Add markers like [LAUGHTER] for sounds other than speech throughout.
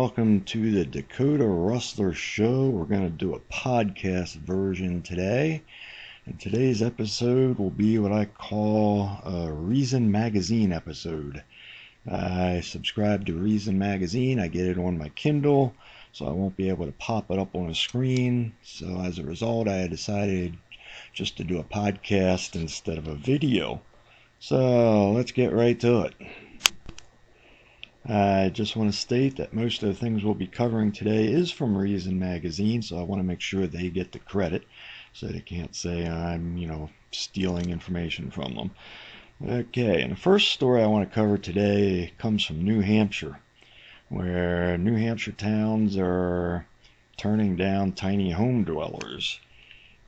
Welcome to the Dakota Rustler Show. We're going to do a podcast version today. And today's episode will be what I call a Reason Magazine episode. I subscribe to Reason Magazine, I get it on my Kindle, so I won't be able to pop it up on a screen. So as a result, I decided just to do a podcast instead of a video. So let's get right to it. I just want to state that most of the things we'll be covering today is from Reason Magazine, so I want to make sure they get the credit so they can't say I'm, you know, stealing information from them. Okay, and the first story I want to cover today comes from New Hampshire, where New Hampshire towns are turning down tiny home dwellers.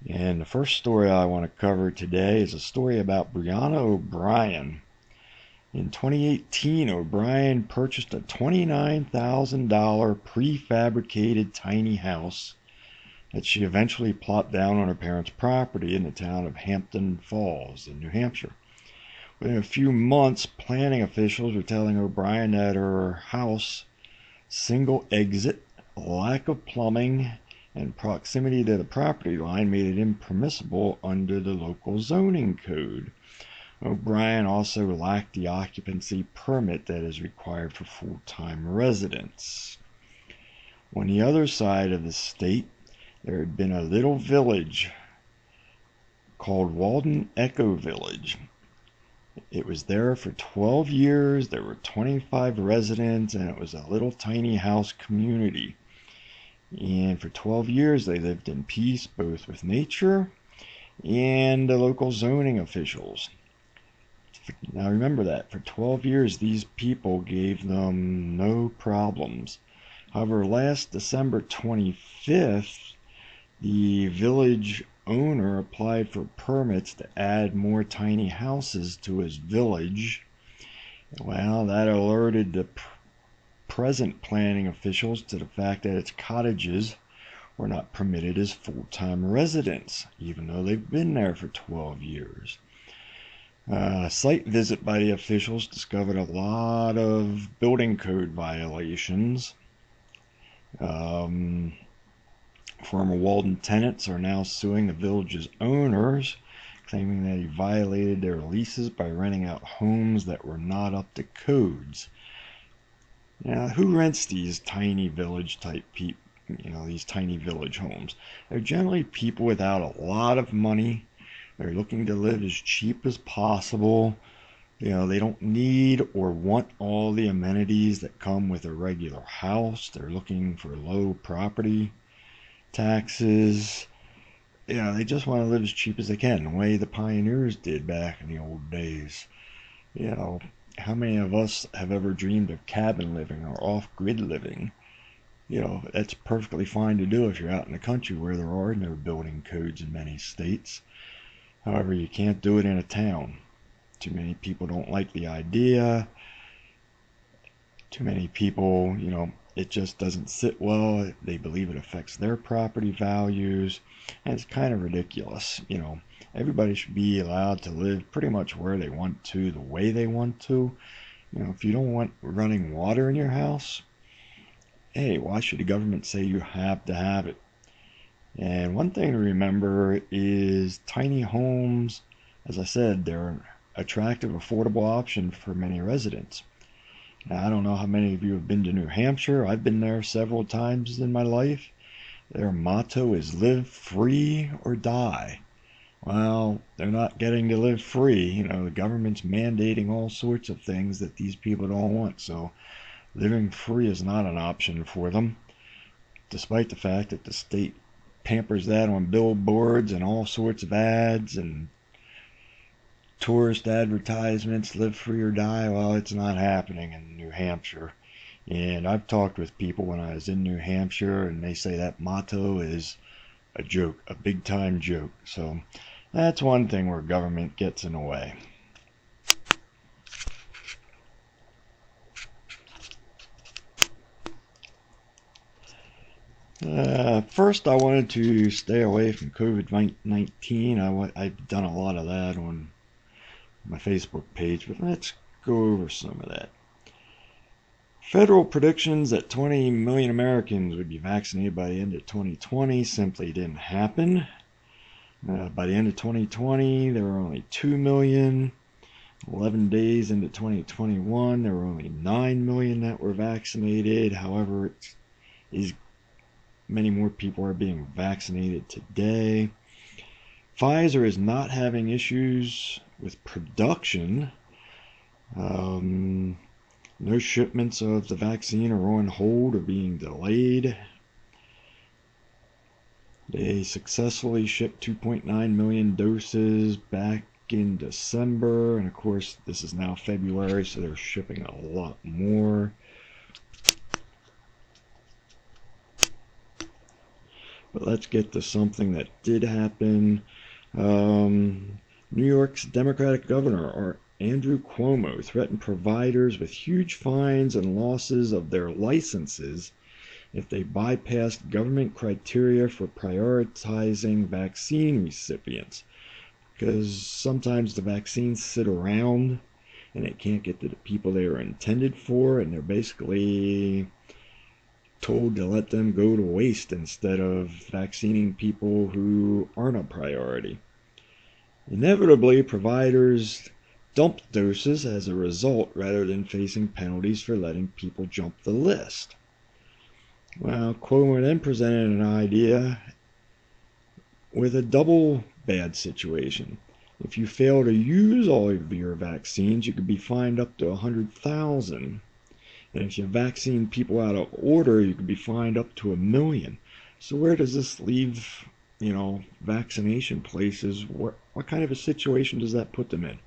And the first story I want to cover today is a story about Brianna O'Brien in 2018, O'Brien purchased a $29,000 prefabricated tiny house that she eventually plopped down on her parents' property in the town of Hampton Falls in New Hampshire. Within a few months, planning officials were telling O'Brien that her house, single exit, lack of plumbing, and proximity to the property line made it impermissible under the local zoning code. O'Brien also lacked the occupancy permit that is required for full-time residents. On the other side of the state, there had been a little village called Walden Eco Village. It was there for 12 years. There were 25 residents, and it was a little tiny house community. And for 12 years, they lived in peace both with nature and the local zoning officials. Now remember that for 12 years these people gave them no problems. However, last December 25th, the village owner applied for permits to add more tiny houses to his village. Well, that alerted the present planning officials to the fact that its cottages were not permitted as full-time residents, even though they've been there for 12 years. Uh, a site visit by the officials discovered a lot of building code violations. Um, former Walden tenants are now suing the village's owners, claiming that he violated their leases by renting out homes that were not up to codes. Now, who rents these tiny village type people? You know, these tiny village homes. They're generally people without a lot of money they're looking to live as cheap as possible. You know, they don't need or want all the amenities that come with a regular house. They're looking for low property taxes. You know, they just want to live as cheap as they can, the way the pioneers did back in the old days. You know, how many of us have ever dreamed of cabin living or off grid living? You know, that's perfectly fine to do if you're out in the country where there are no building codes in many states. However, you can't do it in a town. Too many people don't like the idea. Too many people, you know, it just doesn't sit well. They believe it affects their property values. And it's kind of ridiculous. You know, everybody should be allowed to live pretty much where they want to, the way they want to. You know, if you don't want running water in your house, hey, why should the government say you have to have it? And one thing to remember is tiny homes, as I said, they're an attractive, affordable option for many residents. Now, I don't know how many of you have been to New Hampshire. I've been there several times in my life. Their motto is live free or die. Well, they're not getting to live free. You know, the government's mandating all sorts of things that these people don't want. So living free is not an option for them, despite the fact that the state pampers that on billboards and all sorts of ads and tourist advertisements, live free or die. Well, it's not happening in New Hampshire. And I've talked with people when I was in New Hampshire, and they say that motto is a joke, a big time joke. So that's one thing where government gets in the way. Uh, first, I wanted to stay away from COVID 19. I, I've done a lot of that on my Facebook page, but let's go over some of that. Federal predictions that 20 million Americans would be vaccinated by the end of 2020 simply didn't happen. Uh, by the end of 2020, there were only 2 million. 11 days into 2021, there were only 9 million that were vaccinated. However, it is many more people are being vaccinated today. Pfizer is not having issues with production. Um, no shipments of the vaccine are on hold or being delayed. They successfully shipped 2.9 million doses back in December, and of course, this is now February, so they're shipping a lot more. But let's get to something that did happen. Um, New York's Democratic governor, or Andrew Cuomo, threatened providers with huge fines and losses of their licenses if they bypassed government criteria for prioritizing vaccine recipients. Because sometimes the vaccines sit around and it can't get to the people they are intended for, and they're basically told to let them go to waste instead of vaccinating people who aren't a priority. Inevitably, providers dumped doses as a result rather than facing penalties for letting people jump the list. Well, Cuomo then presented an idea with a double bad situation. If you fail to use all of your vaccines, you could be fined up to a hundred thousand. And if you vaccine people out of order, you could be fined up to a million. So where does this leave, you know, vaccination places? What what kind of a situation does that put them in?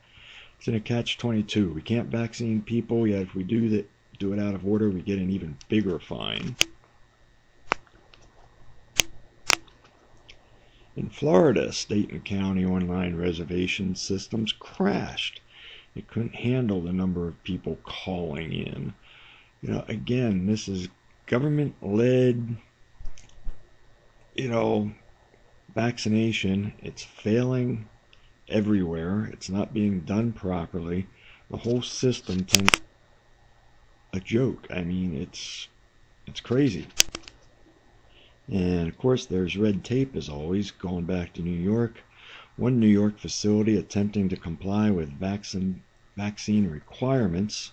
It's in a catch twenty two. We can't vaccine people, yet if we do that do it out of order, we get an even bigger fine. In Florida, state and county online reservation systems crashed. It couldn't handle the number of people calling in. You know, again, this is government led, you know, vaccination. It's failing everywhere. It's not being done properly. The whole system tends a joke. I mean, it's it's crazy. And of course, there's red tape as always, going back to New York. One New York facility attempting to comply with vaccine, vaccine requirements,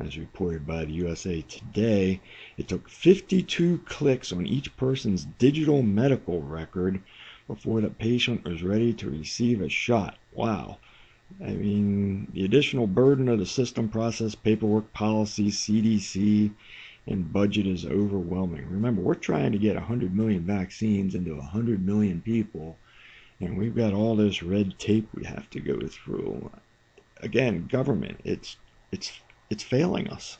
as reported by the USA Today, it took 52 clicks on each person's digital medical record before the patient was ready to receive a shot. Wow. I mean, the additional burden of the system process, paperwork, policies, CDC, and budget is overwhelming. Remember, we're trying to get 100 million vaccines into 100 million people, and we've got all this red tape we have to go through. Again, government, it's it's it's failing us.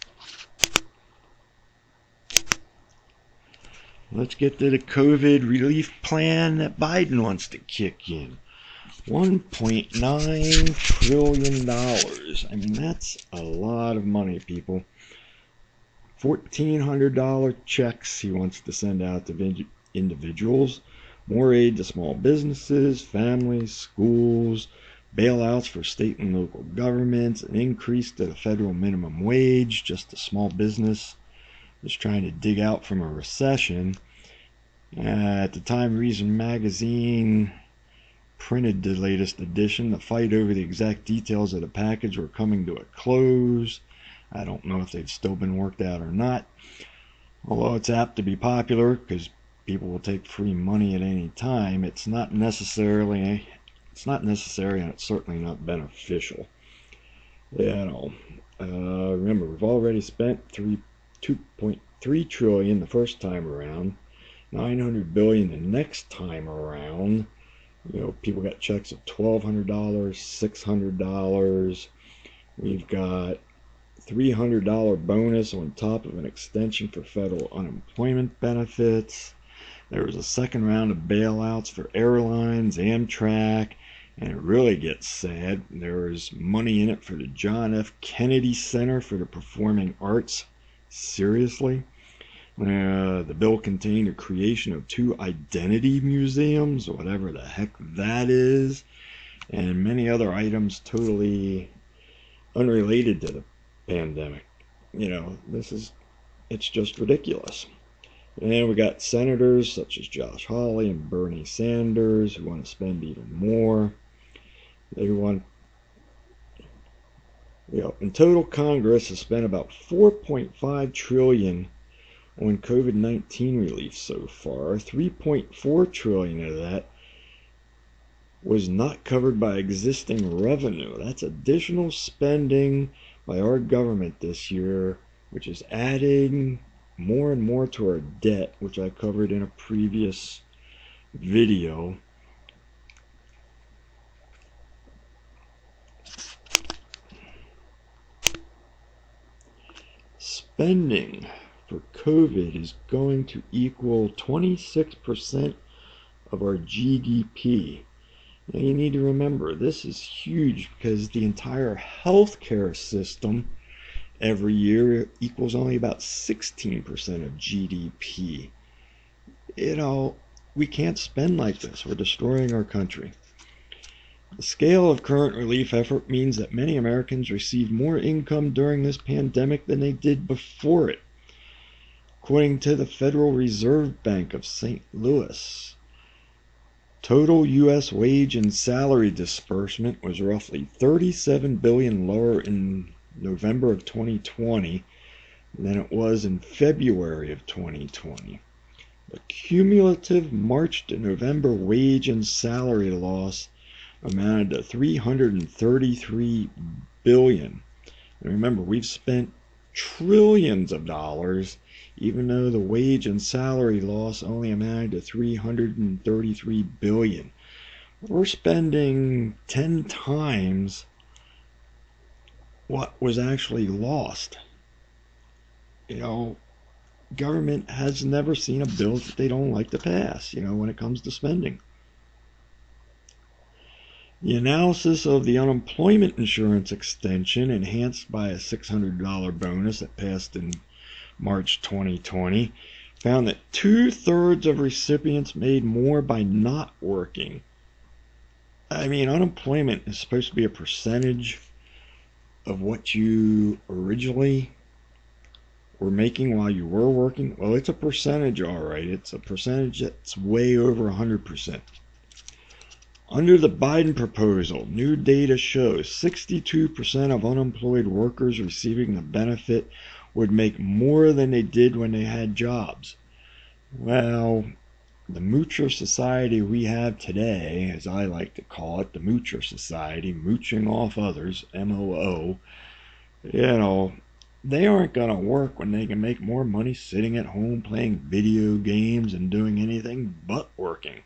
Let's get to the COVID relief plan that Biden wants to kick in. $1.9 trillion. I mean, that's a lot of money, people. $1,400 checks he wants to send out to individuals, more aid to small businesses, families, schools, bailouts for state and local governments, an increase to the federal minimum wage, just a small business is trying to dig out from a recession. Uh, at the time, Reason Magazine printed the latest edition. The fight over the exact details of the package were coming to a close. I don't know if they've still been worked out or not. Although it's apt to be popular because people will take free money at any time, it's not necessarily it's not necessary and it's certainly not beneficial. You know, uh, remember we've already spent three, 2.3 trillion the first time around, 900 billion the next time around. You know, people got checks of $1,200, $600. We've got $300 bonus on top of an extension for federal unemployment benefits. There was a second round of bailouts for airlines, Amtrak, and it really gets sad. There is money in it for the John F. Kennedy Center for the Performing Arts. Seriously? Uh, the bill contained the creation of two identity museums, whatever the heck that is, and many other items totally unrelated to the pandemic. you know, this is, it's just ridiculous. And we got senators such as Josh Hawley and Bernie Sanders who want to spend even more. They want, you know, in total, Congress has spent about 4.5 trillion on COVID-19 relief so far. 3.4 trillion of that was not covered by existing revenue. That's additional spending by our government this year, which is adding more and more to our debt, which I covered in a previous video. Spending for COVID is going to equal 26% of our GDP. Now you need to remember this is huge because the entire healthcare system every year equals only about 16% of GDP. You know, we can't spend like this. We're destroying our country. The scale of current relief effort means that many Americans receive more income during this pandemic than they did before it. According to the Federal Reserve Bank of St. Louis, Total U.S. wage and salary disbursement was roughly 37 billion lower in November of 2020 than it was in February of 2020. The cumulative March to November wage and salary loss amounted to 333 billion. And remember, we've spent trillions of dollars even though the wage and salary loss only amounted to 333 billion. We're spending 10 times what was actually lost. You know, government has never seen a bill that they don't like to pass, you know, when it comes to spending. The analysis of the unemployment insurance extension, enhanced by a $600 bonus that passed in March 2020, found that two thirds of recipients made more by not working. I mean, unemployment is supposed to be a percentage of what you originally were making while you were working. Well, it's a percentage, all right. It's a percentage that's way over 100%. Under the Biden proposal, new data shows 62% of unemployed workers receiving the benefit would make more than they did when they had jobs. Well, the Moocher Society we have today, as I like to call it, the Moocher Society, mooching off others, M O O, you know, they aren't going to work when they can make more money sitting at home playing video games and doing anything but working.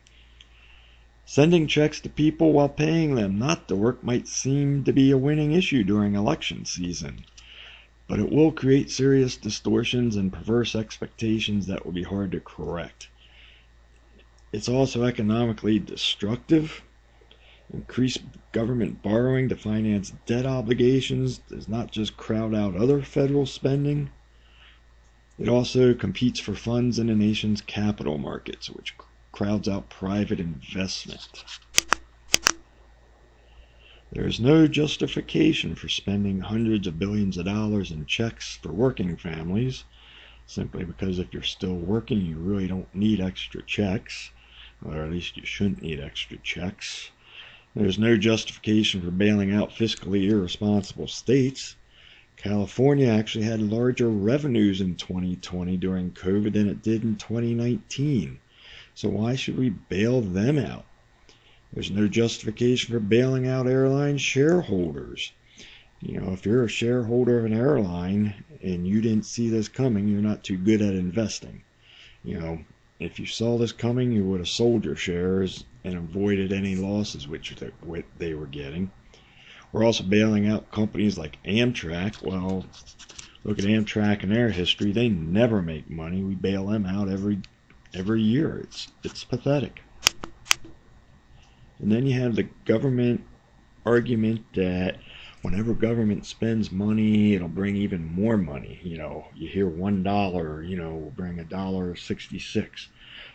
Sending checks to people while paying them not to work might seem to be a winning issue during election season but it will create serious distortions and perverse expectations that will be hard to correct. It's also economically destructive. Increased government borrowing to finance debt obligations does not just crowd out other federal spending, it also competes for funds in the nation's capital markets, which crowds out private investment. There is no justification for spending hundreds of billions of dollars in checks for working families, simply because if you're still working, you really don't need extra checks, or at least you shouldn't need extra checks. There's no justification for bailing out fiscally irresponsible states. California actually had larger revenues in 2020 during COVID than it did in 2019. So why should we bail them out? There's no justification for bailing out airline shareholders. You know, if you're a shareholder of an airline and you didn't see this coming, you're not too good at investing. You know, if you saw this coming, you would have sold your shares and avoided any losses which they were getting. We're also bailing out companies like Amtrak. Well, look at Amtrak and their history. They never make money. We bail them out every every year. It's it's pathetic. And then you have the government argument that whenever government spends money, it'll bring even more money. You know, you hear one dollar, you know, will bring a dollar sixty-six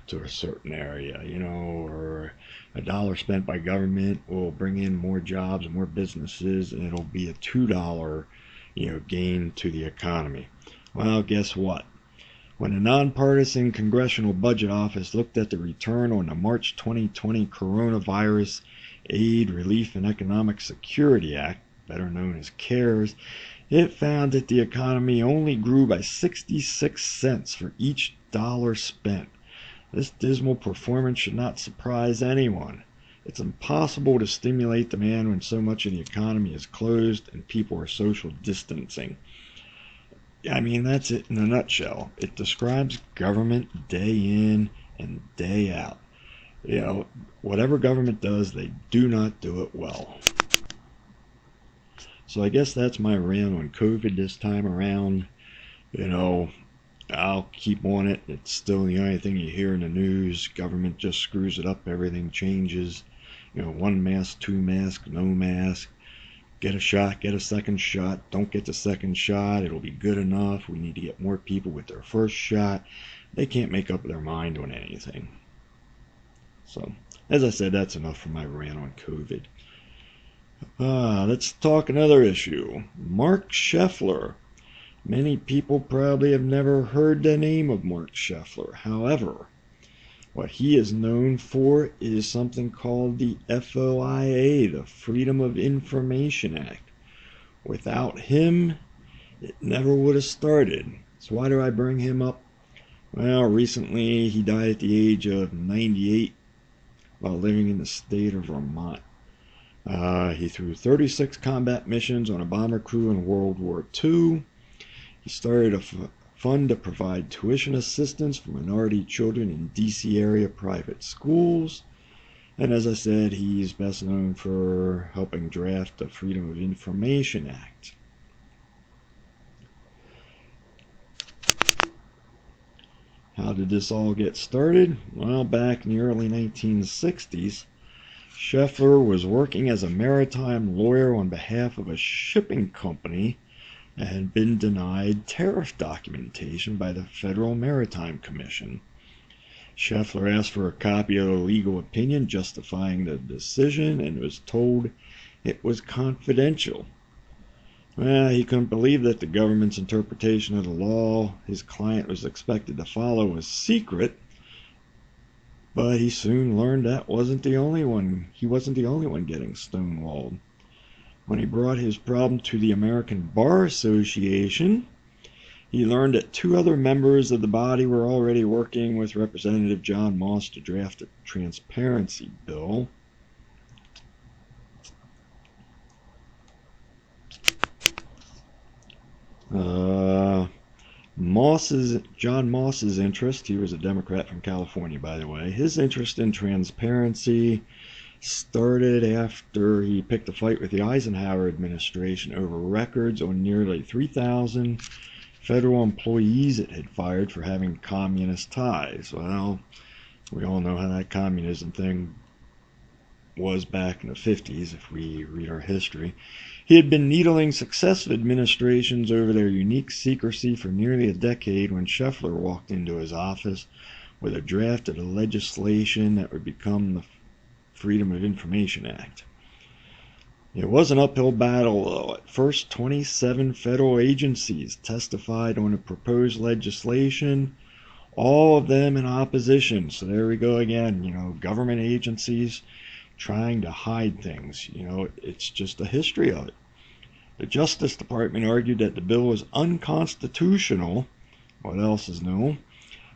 to a certain area, you know, or a dollar spent by government will bring in more jobs more businesses, and it'll be a two dollar, you know, gain to the economy. Well, guess what? When the nonpartisan Congressional Budget Office looked at the return on the March 2020 Coronavirus Aid, Relief, and Economic Security Act, better known as CARES, it found that the economy only grew by 66 cents for each dollar spent. This dismal performance should not surprise anyone. It's impossible to stimulate demand when so much of the economy is closed and people are social distancing. I mean, that's it in a nutshell. It describes government day in and day out. You know, whatever government does, they do not do it well. So I guess that's my rant on COVID this time around. You know, I'll keep on it. It's still the only thing you hear in the news. Government just screws it up. Everything changes. You know, one mask, two mask, no mask get a shot, get a second shot, don't get the second shot, it'll be good enough. We need to get more people with their first shot. They can't make up their mind on anything. So, as I said, that's enough for my rant on COVID. Uh, let's talk another issue. Mark Scheffler. Many people probably have never heard the name of Mark Scheffler. However, what he is known for is something called the FOIA, the Freedom of Information Act. Without him, it never would have started. So why do I bring him up? Well, recently he died at the age of 98 while living in the state of Vermont. Uh, he threw 36 combat missions on a bomber crew in World War II. He started a fund to provide tuition assistance for minority children in DC area private schools. And as I said, he's best known for helping draft the Freedom of Information Act. How did this all get started? Well, back in the early 1960s, Scheffler was working as a maritime lawyer on behalf of a shipping company had been denied tariff documentation by the Federal Maritime Commission. Scheffler asked for a copy of a legal opinion justifying the decision and was told it was confidential. Well, he couldn't believe that the government's interpretation of the law his client was expected to follow was secret, but he soon learned that wasn't the only one. He wasn't the only one getting stonewalled when he brought his problem to the American Bar Association, he learned that two other members of the body were already working with Representative John Moss to draft a transparency bill. Uh, Moss's John Moss's interest, he was a Democrat from California, by the way. His interest in transparency started after he picked a fight with the Eisenhower administration over records on nearly 3,000 federal employees it had fired for having communist ties. Well, we all know how that communism thing was back in the 50s if we read our history. He had been needling successive administrations over their unique secrecy for nearly a decade when Scheffler walked into his office with a draft of the legislation that would become the Freedom of Information Act. It was an uphill battle, though. At first, 27 federal agencies testified on the proposed legislation, all of them in opposition. So there we go again, you know, government agencies trying to hide things. You know, it's just a history of it. The Justice Department argued that the bill was unconstitutional. What else is new?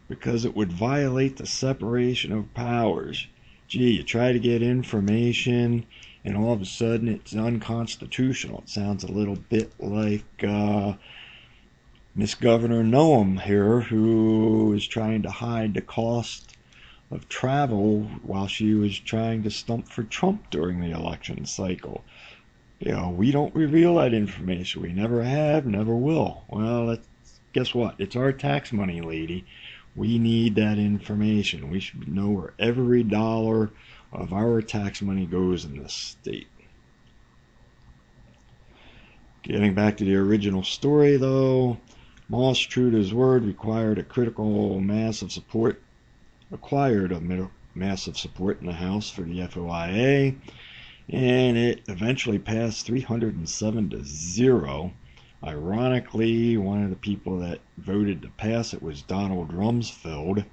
Because it would violate the separation of powers gee, you try to get information and all of a sudden it's unconstitutional. It sounds a little bit like uh, Miss Governor Noem here, who is trying to hide the cost of travel while she was trying to stump for Trump during the election cycle. You know, we don't reveal that information. We never have, never will. Well, guess what? It's our tax money, lady. We need that information. We should know where every dollar of our tax money goes in this state. Getting back to the original story, though, Moss, true to his word, required a critical mass of support, acquired a massive support in the House for the FOIA, and it eventually passed 307 to 0 Ironically, one of the people that voted to pass it was Donald Rumsfeld,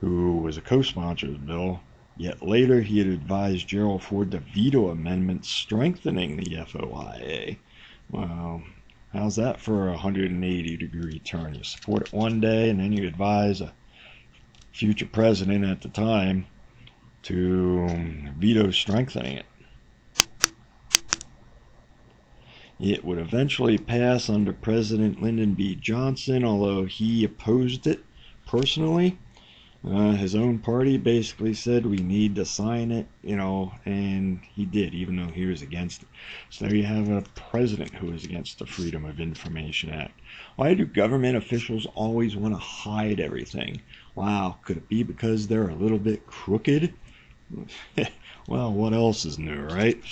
who was a co sponsor of the bill. Yet later he had advised Gerald Ford to veto amendments strengthening the FOIA. Well, how's that for a 180 degree turn? You support it one day and then you advise a future president at the time to veto strengthening it. It would eventually pass under President Lyndon B. Johnson, although he opposed it personally. Uh, his own party basically said we need to sign it, you know, and he did, even though he was against it. So there you have a president who is against the Freedom of Information Act. Why do government officials always want to hide everything? Wow, could it be because they're a little bit crooked? [LAUGHS] well, what else is new, right?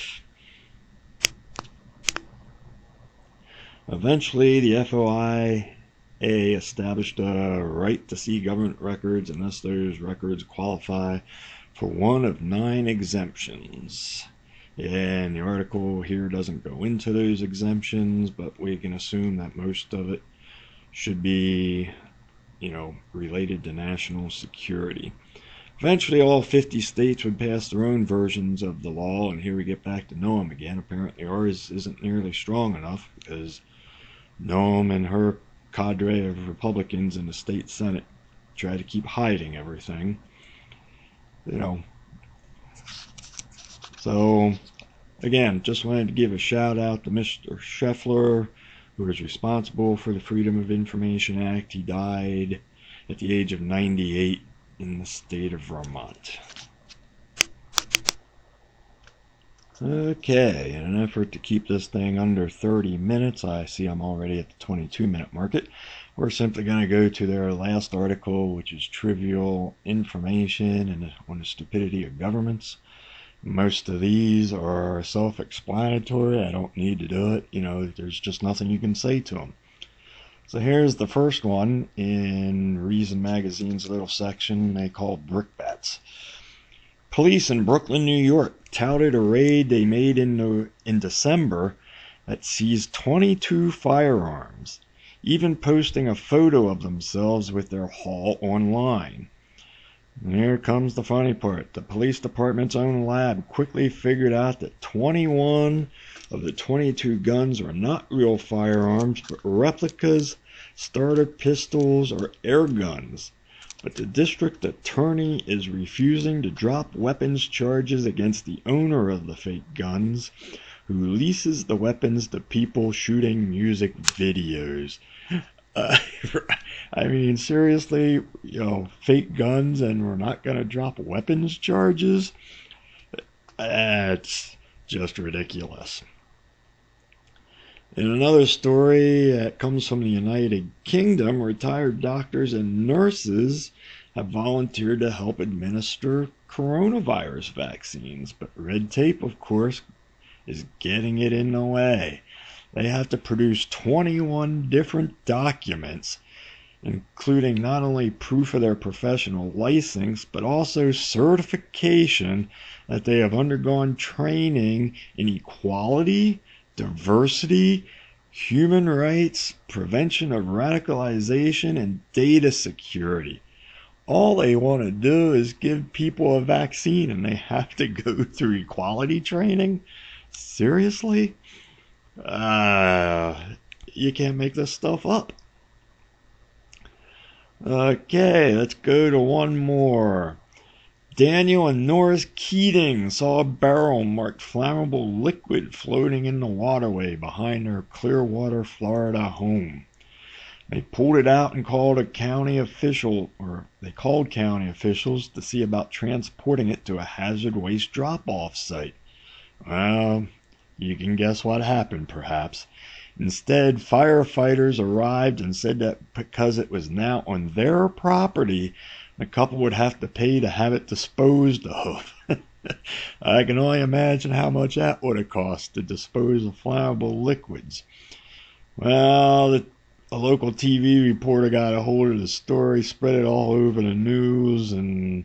Eventually, the FOIA established a right to see government records unless those records qualify for one of nine exemptions. And the article here doesn't go into those exemptions, but we can assume that most of it should be, you know, related to national security. Eventually, all 50 states would pass their own versions of the law, and here we get back to Noem again. Apparently, ours isn't nearly strong enough because Noem and her cadre of Republicans in the state Senate try to keep hiding everything. You know. So, again, just wanted to give a shout out to Mr. Scheffler, who is responsible for the Freedom of Information Act. He died at the age of 98 in the state of Vermont. Okay, in an effort to keep this thing under 30 minutes, I see I'm already at the 22 minute market. We're simply going to go to their last article, which is Trivial Information and on the Stupidity of Governments. Most of these are self explanatory. I don't need to do it. You know, there's just nothing you can say to them. So here's the first one in Reason Magazine's little section they call Brickbats. Police in Brooklyn, New York touted a raid they made in, the, in December that seized 22 firearms, even posting a photo of themselves with their haul online. And here comes the funny part. The police department's own lab quickly figured out that 21 of the 22 guns were not real firearms, but replicas, starter pistols, or air guns but the district attorney is refusing to drop weapons charges against the owner of the fake guns, who leases the weapons to people shooting music videos. Uh, [LAUGHS] I mean, seriously, you know, fake guns and we're not going to drop weapons charges? That's just ridiculous. In another story that comes from the United Kingdom, retired doctors and nurses have volunteered to help administer coronavirus vaccines. But red tape, of course, is getting it in the way. They have to produce 21 different documents, including not only proof of their professional license, but also certification that they have undergone training in equality diversity, human rights, prevention of radicalization, and data security. All they want to do is give people a vaccine and they [LAUGHS] have to go through equality training? Seriously? Uh, you can't make this stuff up. Okay, let's go to one more. Daniel and Norris Keating saw a barrel marked flammable liquid floating in the waterway behind their Clearwater, Florida home. They pulled it out and called a county official, or they called county officials to see about transporting it to a hazard waste drop off site. Well, you can guess what happened, perhaps. Instead, firefighters arrived and said that because it was now on their property, the couple would have to pay to have it disposed of. [LAUGHS] I can only imagine how much that would have cost to dispose of flammable liquids. Well, the, a local TV reporter got a hold of the story, spread it all over the news, and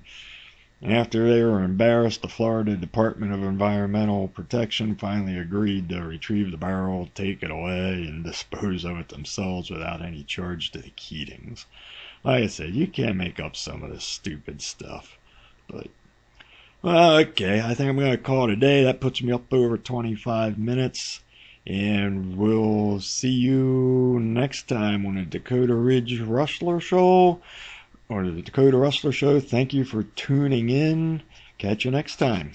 After they were embarrassed, the Florida Department of Environmental Protection finally agreed to retrieve the barrel, take it away, and dispose of it themselves without any charge to the Keatings. Like I said, you can't make up some of this stupid stuff. But, well, okay, I think I'm going to call it a day. That puts me up over 25 minutes. And we'll see you next time on the Dakota Ridge Rustler Show or the Dakota Rustler Show. Thank you for tuning in. Catch you next time.